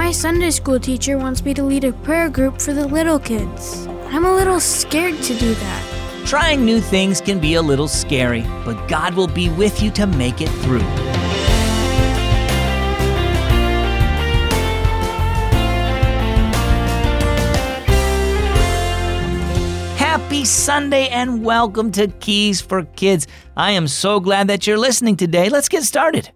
My Sunday school teacher wants me to lead a prayer group for the little kids. I'm a little scared to do that. Trying new things can be a little scary, but God will be with you to make it through. Happy Sunday and welcome to Keys for Kids. I am so glad that you're listening today. Let's get started.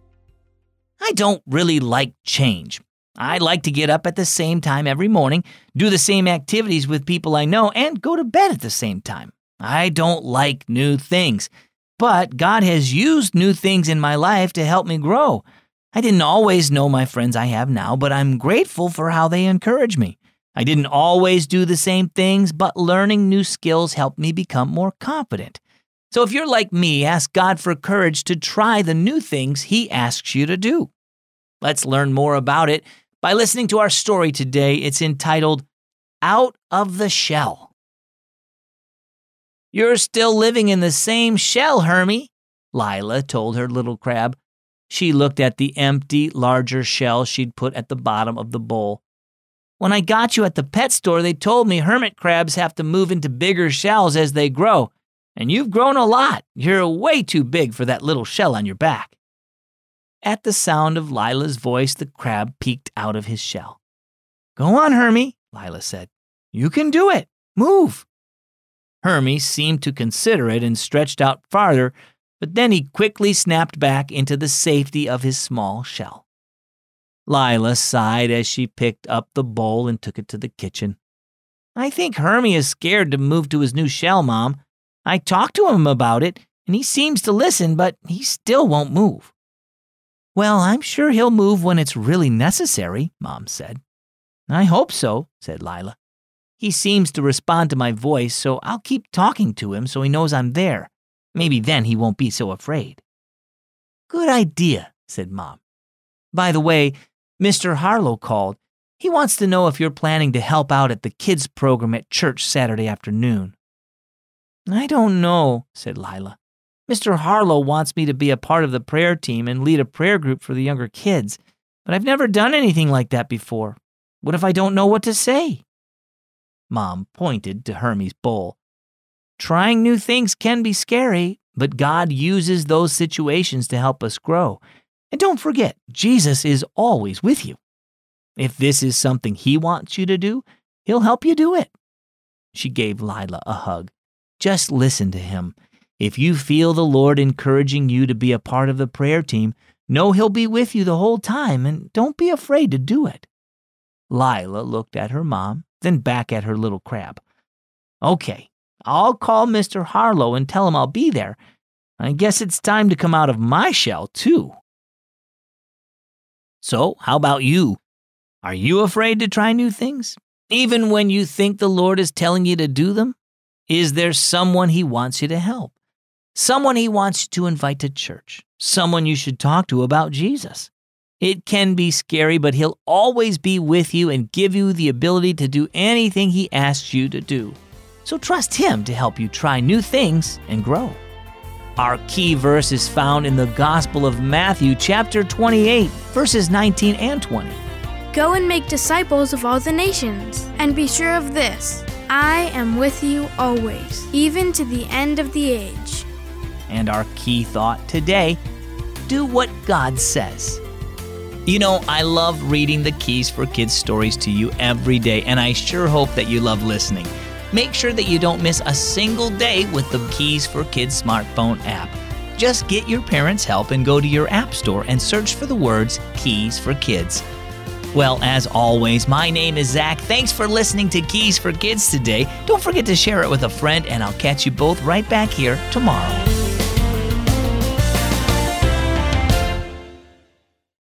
I don't really like change. I like to get up at the same time every morning, do the same activities with people I know, and go to bed at the same time. I don't like new things. But God has used new things in my life to help me grow. I didn't always know my friends I have now, but I'm grateful for how they encourage me. I didn't always do the same things, but learning new skills helped me become more confident. So if you're like me, ask God for courage to try the new things He asks you to do. Let's learn more about it by listening to our story today. It's entitled Out of the Shell. You're still living in the same shell, Hermie, Lila told her little crab. She looked at the empty, larger shell she'd put at the bottom of the bowl. When I got you at the pet store, they told me hermit crabs have to move into bigger shells as they grow. And you've grown a lot. You're way too big for that little shell on your back. At the sound of Lila's voice, the crab peeked out of his shell. Go on, Hermie, Lila said. You can do it. Move. Hermie seemed to consider it and stretched out farther, but then he quickly snapped back into the safety of his small shell. Lila sighed as she picked up the bowl and took it to the kitchen. I think Hermie is scared to move to his new shell, Mom. I talked to him about it, and he seems to listen, but he still won't move. Well, I'm sure he'll move when it's really necessary, Mom said. I hope so, said Lila. He seems to respond to my voice, so I'll keep talking to him so he knows I'm there. Maybe then he won't be so afraid. Good idea, said Mom. By the way, Mr. Harlow called. He wants to know if you're planning to help out at the kids' program at church Saturday afternoon. I don't know, said Lila. Mr. Harlow wants me to be a part of the prayer team and lead a prayer group for the younger kids, but I've never done anything like that before. What if I don't know what to say? Mom pointed to Hermie's bowl. Trying new things can be scary, but God uses those situations to help us grow. And don't forget, Jesus is always with you. If this is something He wants you to do, He'll help you do it. She gave Lila a hug. Just listen to Him. If you feel the Lord encouraging you to be a part of the prayer team, know He'll be with you the whole time and don't be afraid to do it. Lila looked at her mom, then back at her little crab. Okay, I'll call Mr. Harlow and tell him I'll be there. I guess it's time to come out of my shell, too. So, how about you? Are you afraid to try new things? Even when you think the Lord is telling you to do them? Is there someone He wants you to help? Someone He wants to invite to church? Someone you should talk to about Jesus? It can be scary, but He'll always be with you and give you the ability to do anything He asks you to do. So trust Him to help you try new things and grow. Our key verse is found in the Gospel of Matthew, chapter 28, verses 19 and 20. Go and make disciples of all the nations, and be sure of this I am with you always, even to the end of the age. And our key thought today do what God says. You know, I love reading the Keys for Kids stories to you every day, and I sure hope that you love listening. Make sure that you don't miss a single day with the Keys for Kids smartphone app. Just get your parents' help and go to your app store and search for the words Keys for Kids. Well, as always, my name is Zach. Thanks for listening to Keys for Kids today. Don't forget to share it with a friend, and I'll catch you both right back here tomorrow.